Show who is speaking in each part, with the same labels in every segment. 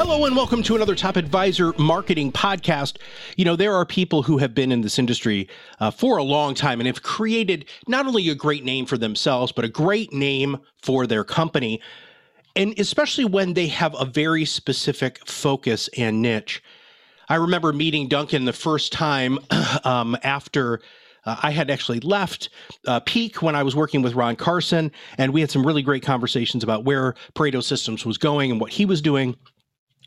Speaker 1: Hello and welcome to another Top Advisor Marketing Podcast. You know, there are people who have been in this industry uh, for a long time and have created not only a great name for themselves, but a great name for their company. And especially when they have a very specific focus and niche. I remember meeting Duncan the first time um, after. Uh, I had actually left uh, Peak when I was working with Ron Carson, and we had some really great conversations about where Pareto Systems was going and what he was doing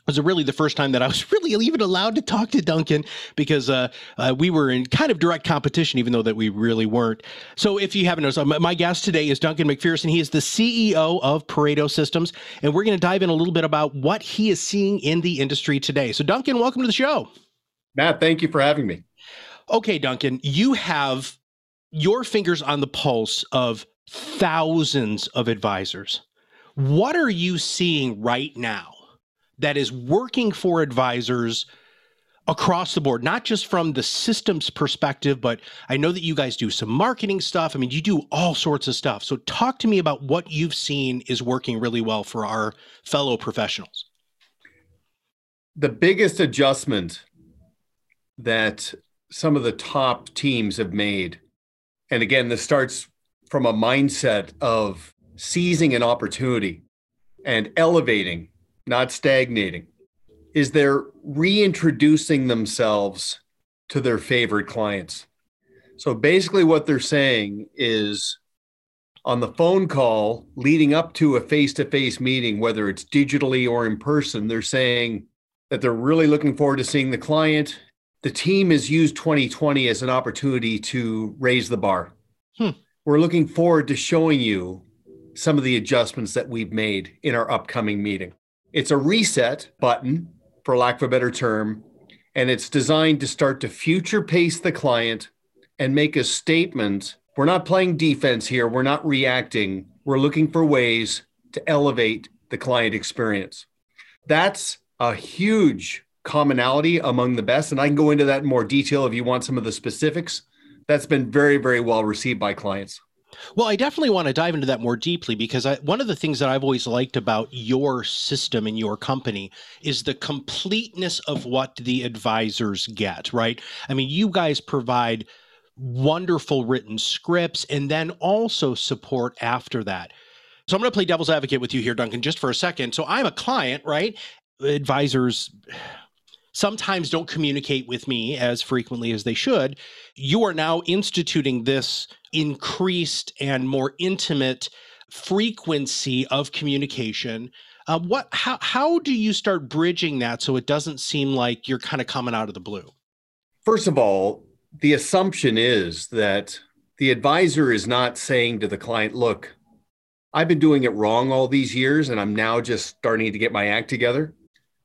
Speaker 1: was it really the first time that I was really even allowed to talk to Duncan because uh, uh, we were in kind of direct competition, even though that we really weren't. So, if you haven't noticed, my guest today is Duncan MacPherson. He is the CEO of Pareto Systems, and we're going to dive in a little bit about what he is seeing in the industry today. So, Duncan, welcome to the show.
Speaker 2: Matt, thank you for having me.
Speaker 1: Okay, Duncan, you have your fingers on the pulse of thousands of advisors. What are you seeing right now? That is working for advisors across the board, not just from the systems perspective, but I know that you guys do some marketing stuff. I mean, you do all sorts of stuff. So, talk to me about what you've seen is working really well for our fellow professionals.
Speaker 2: The biggest adjustment that some of the top teams have made, and again, this starts from a mindset of seizing an opportunity and elevating not stagnating, is they're reintroducing themselves to their favorite clients. So basically, what they're saying is on the phone call leading up to a face to face meeting, whether it's digitally or in person, they're saying that they're really looking forward to seeing the client. The team has used 2020 as an opportunity to raise the bar. Hmm. We're looking forward to showing you some of the adjustments that we've made in our upcoming meeting. It's a reset button, for lack of a better term, and it's designed to start to future pace the client and make a statement. We're not playing defense here, we're not reacting. We're looking for ways to elevate the client experience. That's a huge commonality among the best. And I can go into that in more detail if you want some of the specifics. That's been very, very well received by clients.
Speaker 1: Well, I definitely want to dive into that more deeply because I, one of the things that I've always liked about your system and your company is the completeness of what the advisors get, right? I mean, you guys provide wonderful written scripts and then also support after that. So I'm going to play devil's advocate with you here, Duncan, just for a second. So I'm a client, right? Advisors sometimes don't communicate with me as frequently as they should. You are now instituting this increased and more intimate frequency of communication. Uh, what how how do you start bridging that so it doesn't seem like you're kind of coming out of the blue?
Speaker 2: First of all, the assumption is that the advisor is not saying to the client, "Look, I've been doing it wrong all these years and I'm now just starting to get my act together."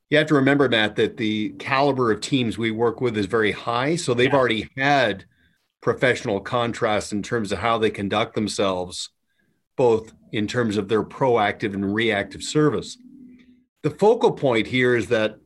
Speaker 2: You have to remember, Matt, that the caliber of teams we work with is very high. So they've yeah. already had professional contrast in terms of how they conduct themselves, both in terms of their proactive and reactive service. The focal point here is that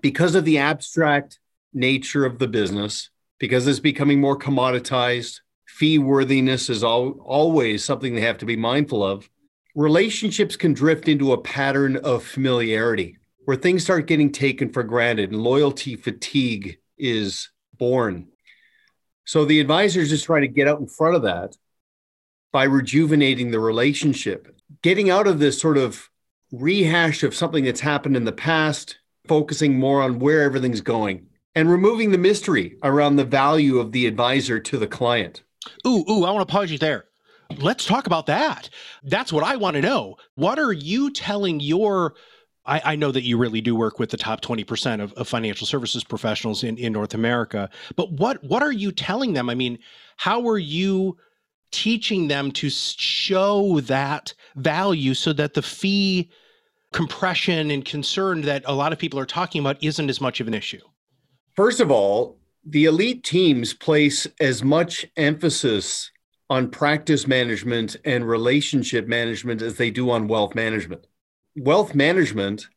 Speaker 2: because of the abstract nature of the business, because it's becoming more commoditized, fee worthiness is al- always something they have to be mindful of. Relationships can drift into a pattern of familiarity where things start getting taken for granted and loyalty fatigue is born. So the advisors just trying to get out in front of that by rejuvenating the relationship, getting out of this sort of rehash of something that's happened in the past, focusing more on where everything's going, and removing the mystery around the value of the advisor to the client.
Speaker 1: Ooh, ooh, I want to pause you there. Let's talk about that. That's what I want to know. What are you telling your I, I, know that you really do work with the top 20% of, of, financial services professionals in, in North America, but what what are you telling them? I mean, how are you teaching them to show that value so that the fee compression and concern that a lot of people are talking about isn't as much of an issue?
Speaker 2: First of all, the elite teams place as much emphasis on practice management and relationship management as they do on wealth management. Wealth management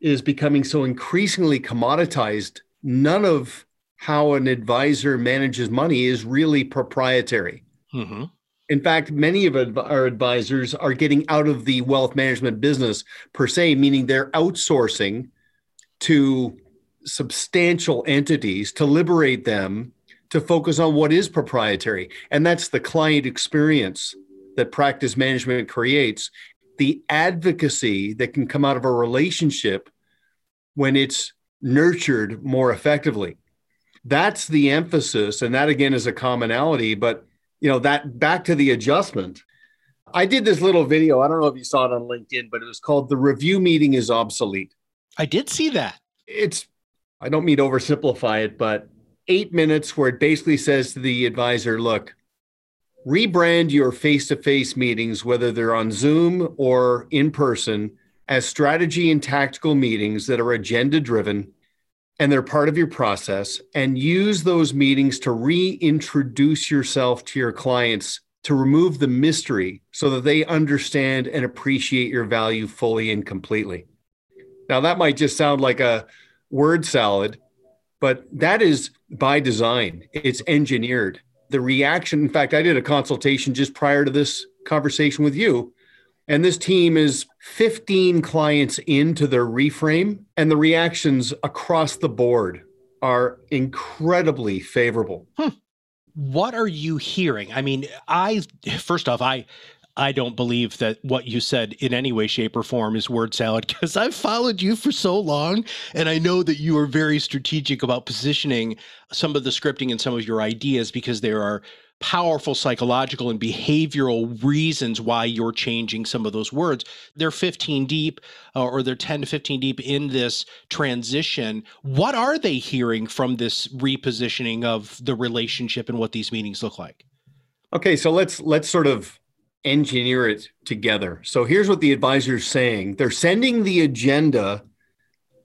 Speaker 2: is becoming so increasingly commoditized, none of how an advisor manages money is really proprietary. Mm-hmm. In fact, many of our advisors are getting out of the wealth management business per se, meaning they're outsourcing to substantial entities to liberate them to focus on what is proprietary. And that's the client experience that practice management creates, the advocacy that can come out of a relationship when it's nurtured more effectively. That's the emphasis. And that again is a commonality. But, you know, that back to the adjustment. I did this little video. I don't know if you saw it on LinkedIn, but it was called The Review Meeting is Obsolete.
Speaker 1: I did see that.
Speaker 2: It's, I don't mean to oversimplify it, but eight minutes where it basically says to the advisor, look, rebrand your face to face meetings, whether they're on Zoom or in person, as strategy and tactical meetings that are agenda driven and they're part of your process, and use those meetings to reintroduce yourself to your clients to remove the mystery so that they understand and appreciate your value fully and completely. Now, that might just sound like a word salad, but that is by design, it's engineered. The reaction, in fact, I did a consultation just prior to this conversation with you. And this team is 15 clients into their reframe, and the reactions across the board are incredibly favorable.
Speaker 1: Hmm. What are you hearing? I mean, I first off, I I don't believe that what you said in any way, shape, or form is word salad because I've followed you for so long. And I know that you are very strategic about positioning some of the scripting and some of your ideas because there are powerful psychological and behavioral reasons why you're changing some of those words. They're 15 deep uh, or they're 10 to 15 deep in this transition. What are they hearing from this repositioning of the relationship and what these meetings look like?
Speaker 2: Okay, so let's let's sort of engineer it together. So here's what the advisor is saying they're sending the agenda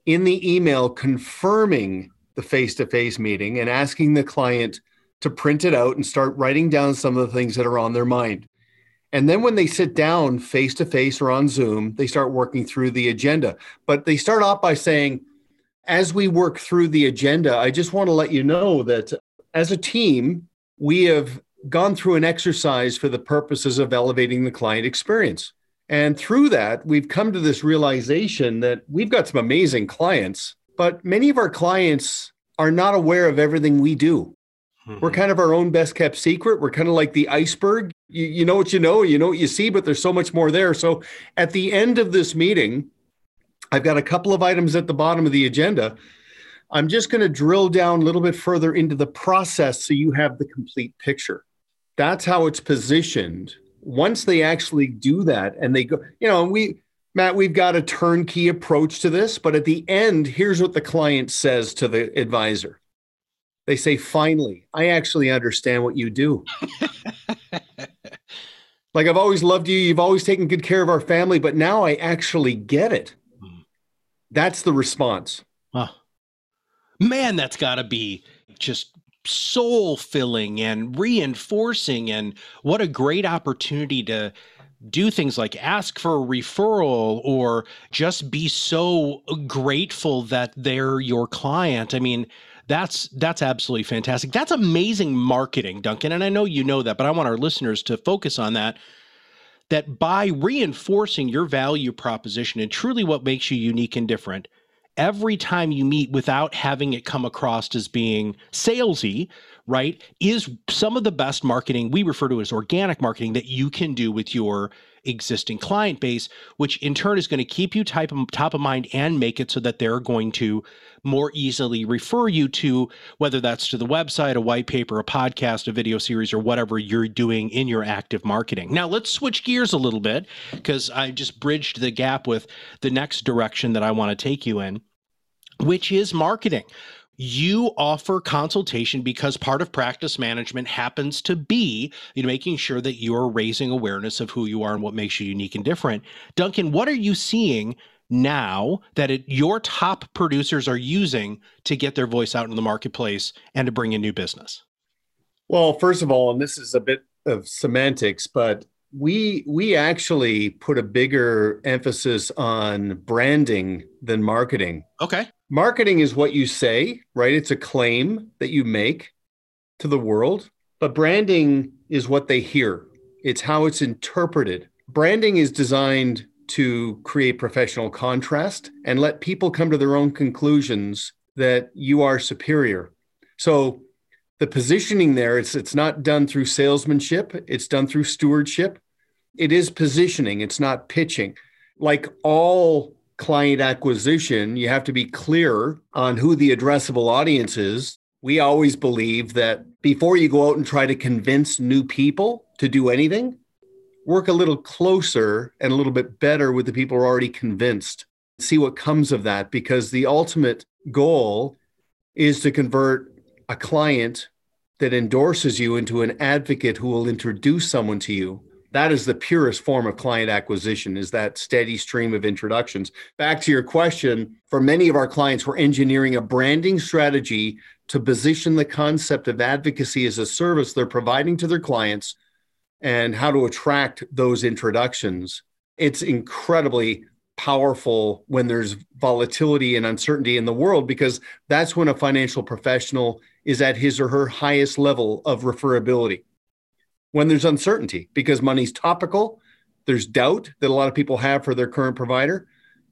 Speaker 2: in the email confirming the face to face meeting and asking the client to print it out and start writing down some of the things that are on their mind. And then when they sit down face to face or on Zoom, they start working through the agenda. But they start off by saying, as we work through the agenda, I just want to let you know that as a team, we have gone through an exercise for the purposes of elevating the client experience. And through that, we've come to this realization that we've got some amazing clients, but many of our clients are not aware of everything we do. Mm-hmm. We're kind of our own best kept secret. We're kind of like the iceberg. You, you know what you know, you know what you see, but there's so much more there. So at the end of this meeting, I've got a couple of items at the bottom of the agenda. I'm just going to drill down a little bit further into the process so you have the complete picture that's how it's positioned. Once they actually do that and they go, you know, we, Matt, we've got a turnkey approach to this, but at the end, here's what the client says to the advisor. They say, finally, I actually understand what you do. like I've always loved you. You've always taken good care of our family, but now I actually get it. Hmm. That's the response.
Speaker 1: Huh. Man, that's got to be just soul filling and reinforcing and what a great opportunity to do things like ask for a referral or just be so grateful that they're your client. I mean, that's that's absolutely fantastic. That's amazing marketing, Duncan, and I know you know that, but I want our listeners to focus on that that by reinforcing your value proposition and truly what makes you unique and different, every time you meet without having it come across as being salesy, right, is some of the best marketing we refer to as organic marketing that you can do with your existing client base, which in turn is going to keep you type, top of mind and make it so that they're going to more easily refer you to whether that's to the website, a white paper, a podcast, a video series, or whatever you're doing in your active marketing. Now, let's switch gears a little bit because I just bridged the gap with the next direction that I want to take you in which is marketing. You offer consultation because part of practice management happens to be you know, making sure that you're raising awareness of who you are and what makes you unique and different. Duncan, what are you seeing now that it, your top producers are using to get their voice out in the marketplace and to bring in new business?
Speaker 2: Well, first of all, and this is a bit of semantics, but we we actually put a bigger emphasis on branding than marketing.
Speaker 1: Okay.
Speaker 2: Marketing is what you say, right? It's a claim that you make to the world, but branding is what they hear. It's how it's interpreted. Branding is designed to create professional contrast and let people come to their own conclusions that you are superior. So the positioning there, it's it's not done through salesmanship, it's done through stewardship. It is positioning, it's not pitching. Like all client acquisition, you have to be clear on who the addressable audience is. We always believe that before you go out and try to convince new people to do anything, work a little closer and a little bit better with the people who are already convinced. See what comes of that because the ultimate goal is to convert a client that endorses you into an advocate who will introduce someone to you that is the purest form of client acquisition is that steady stream of introductions. Back to your question for many of our clients we're engineering a branding strategy to position the concept of advocacy as a service they're providing to their clients and how to attract those introductions. It's incredibly powerful when there's volatility and uncertainty in the world because that's when a financial professional is at his or her highest level of referability when there's uncertainty because money's topical. There's doubt that a lot of people have for their current provider,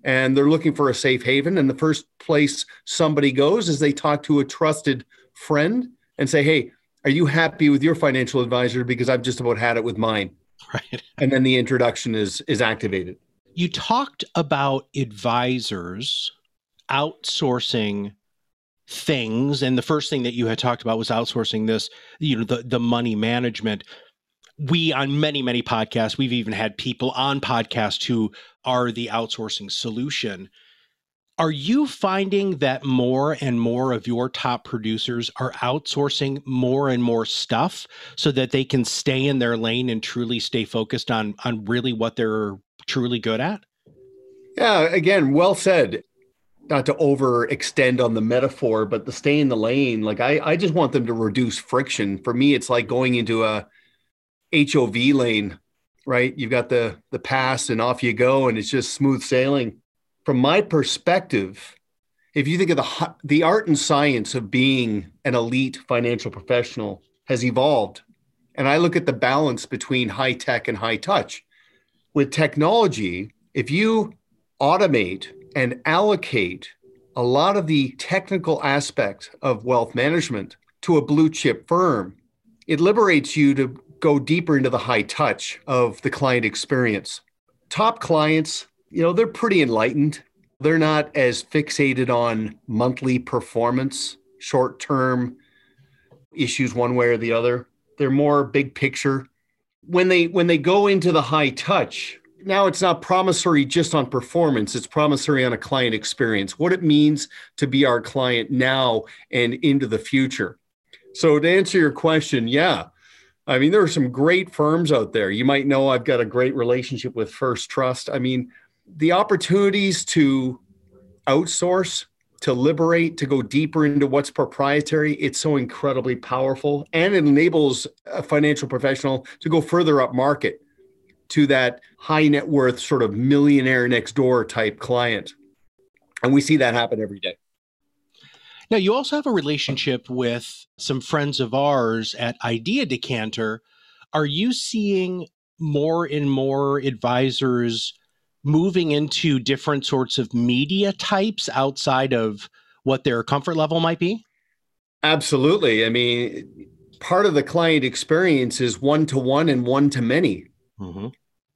Speaker 2: and they're looking for a safe haven. And the first place somebody goes is they talk to a trusted friend and say, Hey, are you happy with your financial advisor? Because I've just about had it with mine.
Speaker 1: Right.
Speaker 2: And then the introduction is is activated.
Speaker 1: You talked about advisors outsourcing things and the first thing that you had talked about was outsourcing this you know the the money management we on many many podcasts we've even had people on podcasts who are the outsourcing solution. Are you finding that more and more of your top producers are outsourcing more and more stuff so that they can stay in their lane and truly stay focused on on really what they're truly good at?
Speaker 2: Yeah again well said. Not to overextend on the metaphor but to stay in the lane like i i just want them to reduce friction. For me it's like going into a HOV lane, right? You've got the the pass and off you go, and it's just smooth sailing. From my perspective, if you think of the the art and science of being an elite financial professional has evolved, and I look at the balance between high tech and high touch. With technology, if you automate and allocate a lot of the technical aspect of wealth management to a blue chip firm, it liberates you to go deeper into the high touch of the client experience. Top clients, you know, they're pretty enlightened. They're not as fixated on monthly performance, short term issues one way or the other. They're more big picture. When they when they go into the high touch, now it's not promissory just on performance, it's promissory on a client experience, what it means to be our client now and into the future. So to answer your question, yeah, I mean, there are some great firms out there. You might know I've got a great relationship with First Trust. I mean, the opportunities to outsource, to liberate, to go deeper into what's proprietary, it's so incredibly powerful. And it enables a financial professional to go further up market to that high net worth, sort of millionaire next door type client. And we see that happen every day.
Speaker 1: Now, you also have a relationship with some friends of ours at Idea Decanter. Are you seeing more and more advisors moving into different sorts of media types outside of what their comfort level might be?
Speaker 2: Absolutely. I mean, part of the client experience is one to one and one to many. Mm-hmm.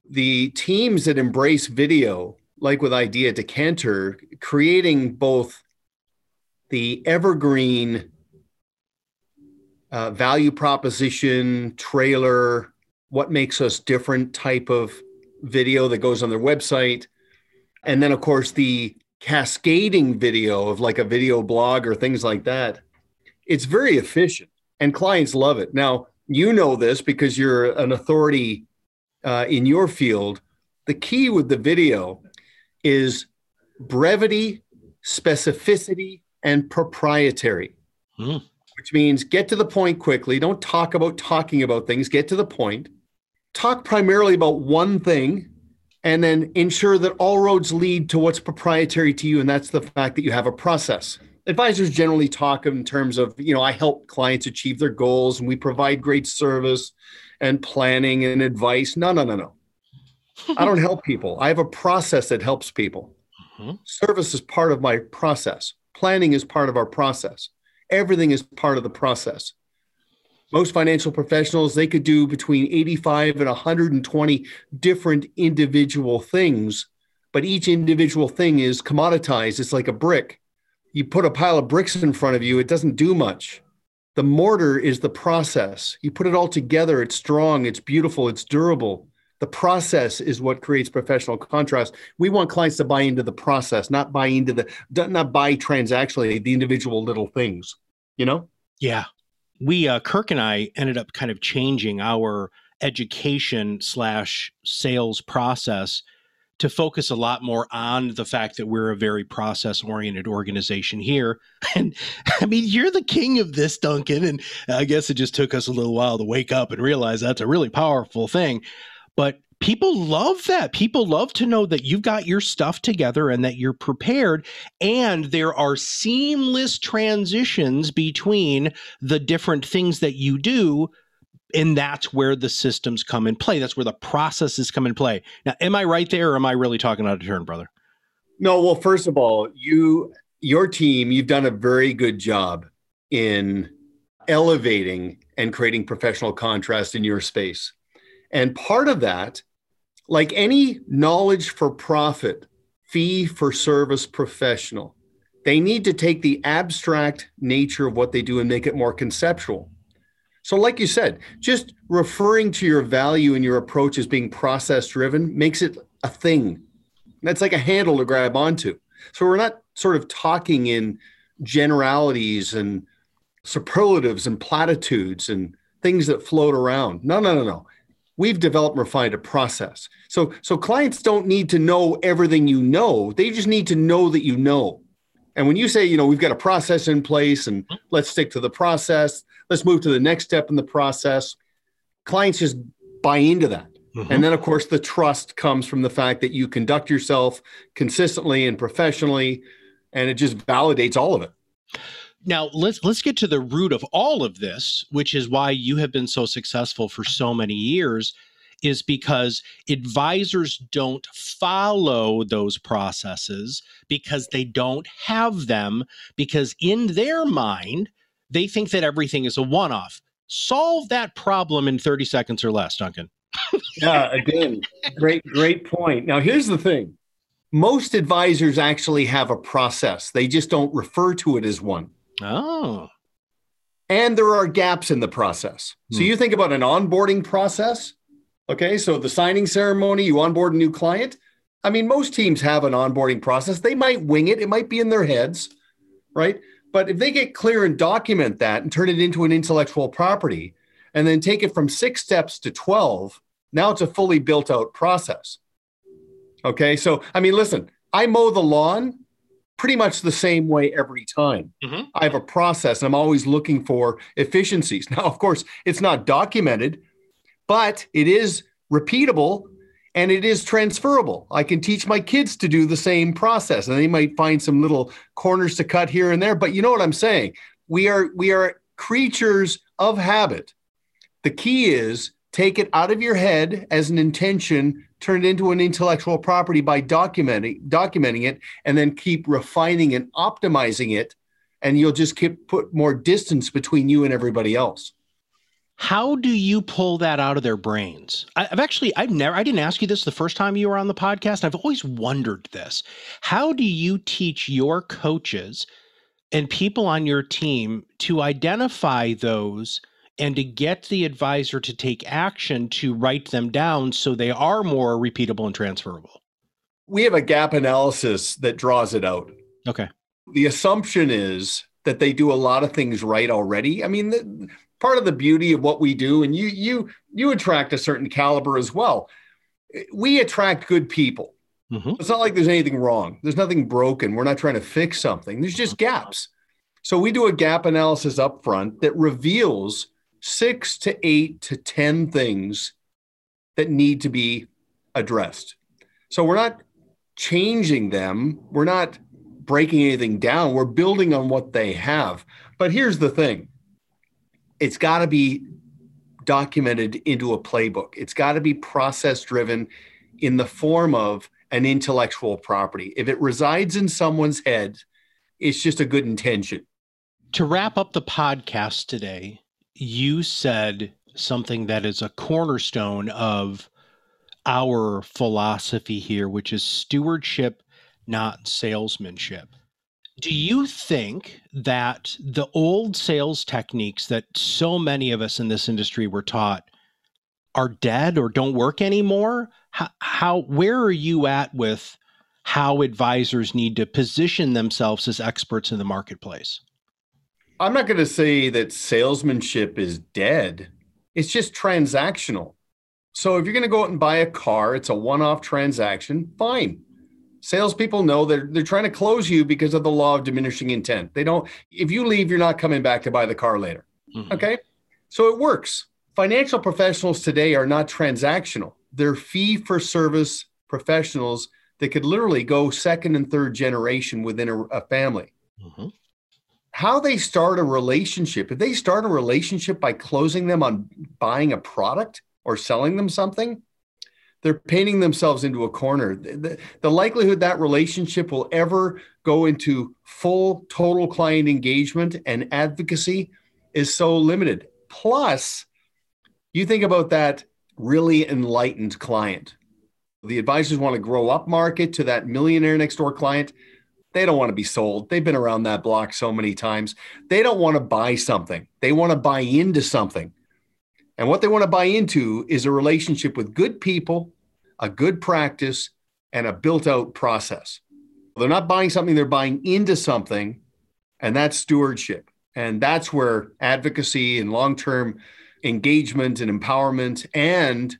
Speaker 2: The teams that embrace video, like with Idea Decanter, creating both the evergreen uh, value proposition, trailer, what makes us different type of video that goes on their website. And then, of course, the cascading video of like a video blog or things like that. It's very efficient and clients love it. Now, you know this because you're an authority uh, in your field. The key with the video is brevity, specificity, and proprietary,
Speaker 1: Hmm.
Speaker 2: which means get to the point quickly. Don't talk about talking about things, get to the point. Talk primarily about one thing and then ensure that all roads lead to what's proprietary to you. And that's the fact that you have a process. Advisors generally talk in terms of, you know, I help clients achieve their goals and we provide great service and planning and advice. No, no, no, no. I don't help people. I have a process that helps people.
Speaker 1: Mhm.
Speaker 2: Service is part of my process. Planning is part of our process. Everything is part of the process. Most financial professionals, they could do between 85 and 120 different individual things, but each individual thing is commoditized. It's like a brick. You put a pile of bricks in front of you, it doesn't do much. The mortar is the process. You put it all together, it's strong, it's beautiful, it's durable. The process is what creates professional contrast. We want clients to buy into the process, not buy into the not buy transactionally the individual little things. You know?
Speaker 1: Yeah. We, uh, Kirk and I ended up kind of changing our education slash sales process to focus a lot more on the fact that we're a very process oriented organization here. And I mean, you're the king of this, Duncan. And I guess it just took us a little while to wake up and realize that's a really powerful thing. But people love that. People love to know that you've got your stuff together and that you're prepared. And there are seamless transitions between the different things that you do. And that's where the systems come in play. That's where the processes come in play. Now, am I right there or am I really talking out of turn, brother?
Speaker 2: No, well, first of all, you your team, you've done a very good job in elevating and creating professional contrast in your space. And part of that, like any knowledge for profit, fee for service professional, they need to take the abstract nature of what they do and make it more conceptual. So, like you said, just referring to your value and your approach as being process driven makes it a thing. That's like a handle to grab onto. So, we're not sort of talking in generalities and superlatives and platitudes and things that float around. No, no, no, no. We've developed and refined a process. So, so clients don't need to know everything you know. They just need to know that you know. And when you say, you know, we've got a process in place and let's stick to the process, let's move to the next step in the process, clients just buy into that.
Speaker 1: Mhm.
Speaker 2: And then, of course, the trust comes from the fact that you conduct yourself consistently and professionally, and it just validates all of it.
Speaker 1: Now let's let's get to the root of all of this, which is why you have been so successful for so many years is because advisors don't follow those processes because they don't have them because in their mind they think that everything is a one-off. Solve that problem in 30 seconds or less, Duncan.
Speaker 2: Yeah, again, great, great point. Now, here's the thing most advisors actually have a process, they just don't refer to it as one.
Speaker 1: Oh.
Speaker 2: And there are gaps in the process. So
Speaker 1: Hmm.
Speaker 2: you think about an onboarding process. Okay. So the signing ceremony, you onboard a new client. I mean, most teams have an onboarding process. They might wing it, it might be in their heads, right? But if they get clear and document that and turn it into an intellectual property and then take it from six steps to 12, now it's a fully built out process. Okay. So, I mean, listen, I mow the lawn pretty much the same way every time.
Speaker 1: Mhm.
Speaker 2: I have a process. and I'm always looking for efficiencies. Now, of course, it's not documented, but it is repeatable and it is transferable. I can teach my kids to do the same process and they might find some little corners to cut here and there, but you know what I'm saying? We are we are creatures of habit. The key is take it out of your head as an intention, turn it into an intellectual property by documenting documenting it and then keep refining and optimizing it and you'll just keep put more distance between you and everybody else.
Speaker 1: How do you pull that out of their brains? I- I've actually, I've never, I didn't ask you this the first time you were on the podcast. I've always wondered this. How do you teach your coaches and people on your team to identify those and to get the advisor to take action to write them down so they are more repeatable and transferable?
Speaker 2: We have a gap analysis that draws it out.
Speaker 1: Okay.
Speaker 2: the assumption is that they do a lot of things right already. I mean, the, part of the beauty of what we do, and you you you attract a certain caliber as well. We attract good people. Mm-hmm. It's not like there's anything wrong. There's nothing broken. We're not trying to fix something. There's just gaps. So we do a gap analysis up front that reveals six to eight to 10 things that need to be addressed. So we're not changing them. We're not breaking anything down. We're building on what they have. But here's the thing it's got to be documented into a playbook, it's got to be process driven in the form of an intellectual property. If it resides in someone's head, it's just a good intention.
Speaker 1: To wrap up the podcast today, you said something that is a cornerstone of our philosophy here, which is stewardship, not salesmanship. Do you think that the old sales techniques that so many of us in this industry were taught are dead or don't work anymore? How, how where are you at with how advisors need to position themselves as experts in the marketplace?
Speaker 2: I'm not going to say that salesmanship is dead. It's just transactional. So if you're going to go out and buy a car, it's a one-off transaction, fine salespeople know they're they're trying to close you because of the law of diminishing intent. They don't. If you leave, you're not coming back to buy the car later. Mm-hmm. Okay, so it works. Financial professionals today are not transactional. They're fee for service professionals that could literally go second and third generation within a, a family. Mm-hmm. How they start a relationship, if they start a relationship by closing them on buying a product or selling them something, they're painting themselves into a corner. The, the, likelihood that relationship will ever go into full total client engagement and advocacy is so limited. Plus, you think about that really enlightened client. The advisors want to grow up market to that millionaire next door client. They don't want to be sold. They've been around that block so many times. They don't want to buy something. They want to buy into something. And what they want to buy into is a relationship with good people a good practice, and a built out process. They're not buying something, they're buying into something, and that's stewardship. And that's where advocacy and long term engagement and empowerment and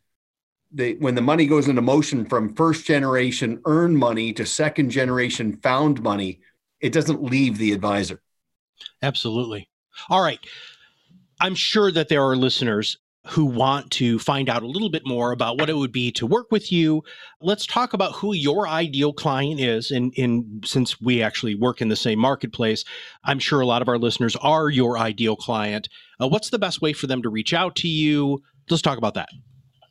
Speaker 2: when the money goes into motion from first generation earned money to second generation found money, it doesn't leave the advisor.
Speaker 1: Absolutely. All right. I'm sure that there are listeners who want to find out a little bit more about what it would be to work with you. Let's talk about who your ideal client is. And in since we actually work in the same marketplace, I'm sure a lot of our listeners are your ideal client. Uh, what's the best way for them to reach out to you? Let's talk about that.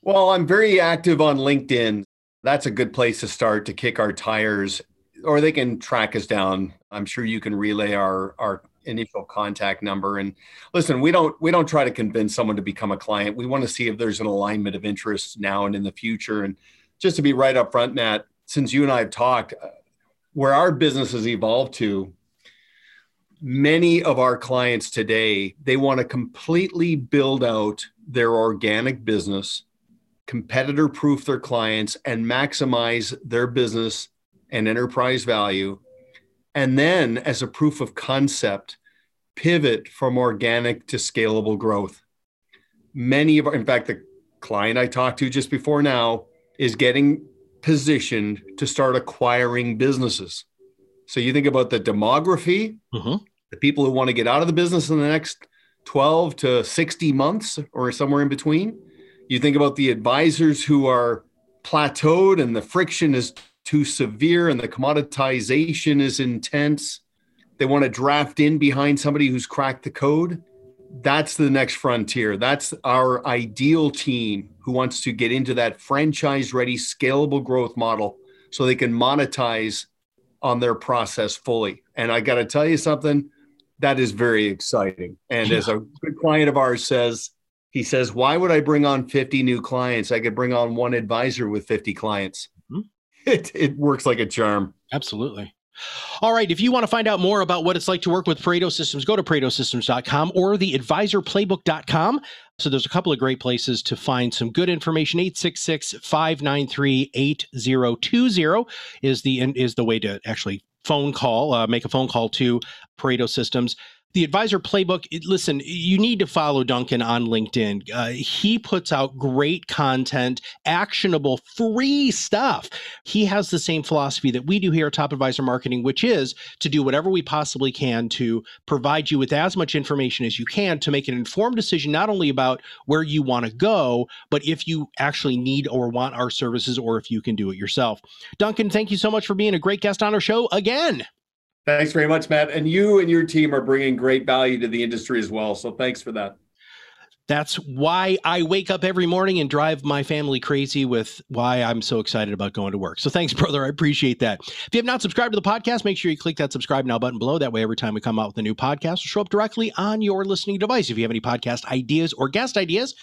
Speaker 2: Well, I'm very active on LinkedIn. That's a good place to start to kick our tires, or they can track us down. I'm sure you can relay our our initial contact number and listen we don't we don't try to convince someone to become a client we want to see if there's an alignment of interests now and in the future and just to be right up front matt since you and i have talked uh, where our business has evolved to many of our clients today they want to completely build out their organic business competitor proof their clients and maximize their business and enterprise value. And then as a proof of concept pivot from organic to scalable growth. Many of our in fact the client i talked to just before now is getting positioned to start acquiring businesses. So you think about the demography mm-hmm. the people who want to get out of the business in the next 12 to 60 months or somewhere in between you think about the advisors who are plateaued and the friction is too severe and the commoditization is intense. They want to draft in behind somebody who's cracked the code. That's the next frontier. That's our ideal team who wants to get into that franchise ready, scalable growth model so they can monetize on their process fully. And I got to tell you something that is very exciting. And as a good client of ours says, he says, Why would I bring on 50 new clients? I could bring on one advisor with 50 clients. it, it works like a charm.
Speaker 1: Absolutely. All right. If you want to find out more about what it's like to work with Pareto Systems, go to paretosystems.com or the advisorplaybook.com. So there's a couple of great places to find some good information. 866-593-8020 is the is the way to actually phone call, uh, make a phone call to Pareto Systems. The advisor playbook listen you need to follow duncan on linkedin. Uh, he puts out great content actionable free stuff. He has the same philosophy that we do here at top advisor marketing which is to do whatever we possibly can to provide you with as much information as you can to make an informed decision not only about where you want to go but if you actually need or want our services or if you can do it yourself. Duncan thank you so much for being a great guest on our show again
Speaker 2: Thanks very much, Matt. And you and your team are bringing great value to the industry as well. So thanks for that.
Speaker 1: That's why I wake up every morning and drive my family crazy with why I'm so excited about going to work. So thanks, brother. I appreciate that. If you have not subscribed to the podcast, make sure you click that subscribe now button below. That way, every time we come out with a new podcast, will show up directly on your listening device. If you have any podcast ideas or guest ideas,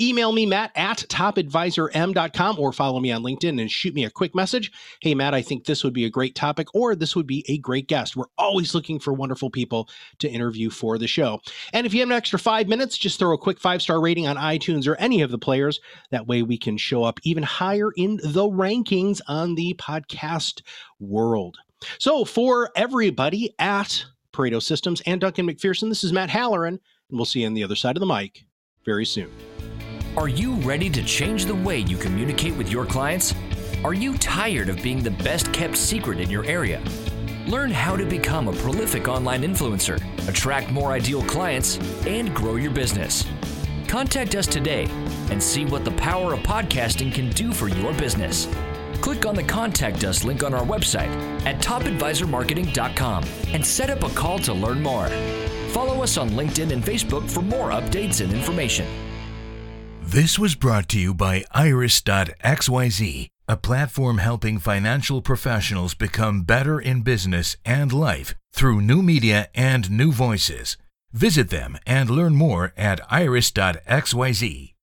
Speaker 1: Email me, Matt, at topadvisorm.com or follow me on LinkedIn and shoot me a quick message. Hey, Matt, I think this would be a great topic or this would be a great guest. We're always looking for wonderful people to interview for the show. And if you have an extra five minutes, just throw a quick five star rating on iTunes or any of the players. That way we can show up even higher in the rankings on the podcast world. So for everybody at Pareto Systems and Duncan MacPherson, this is Matt Halloran, and we'll see you on the other side of the mic very soon.
Speaker 3: Are you ready to change the way you communicate with your clients? Are you tired of being the best kept secret in your area? Learn how to become a prolific online influencer, attract more ideal clients, and grow your business. Contact us today and see what the power of podcasting can do for your business. Click on the Contact Us link on our website at topadvisormarketing.com and set up a call to learn more. Follow us on LinkedIn and Facebook for more updates and information.
Speaker 4: This was brought to you by Iris.xyz, a platform helping financial professionals become better in business and life through new media and new voices. Visit them and learn more at iris.xyz.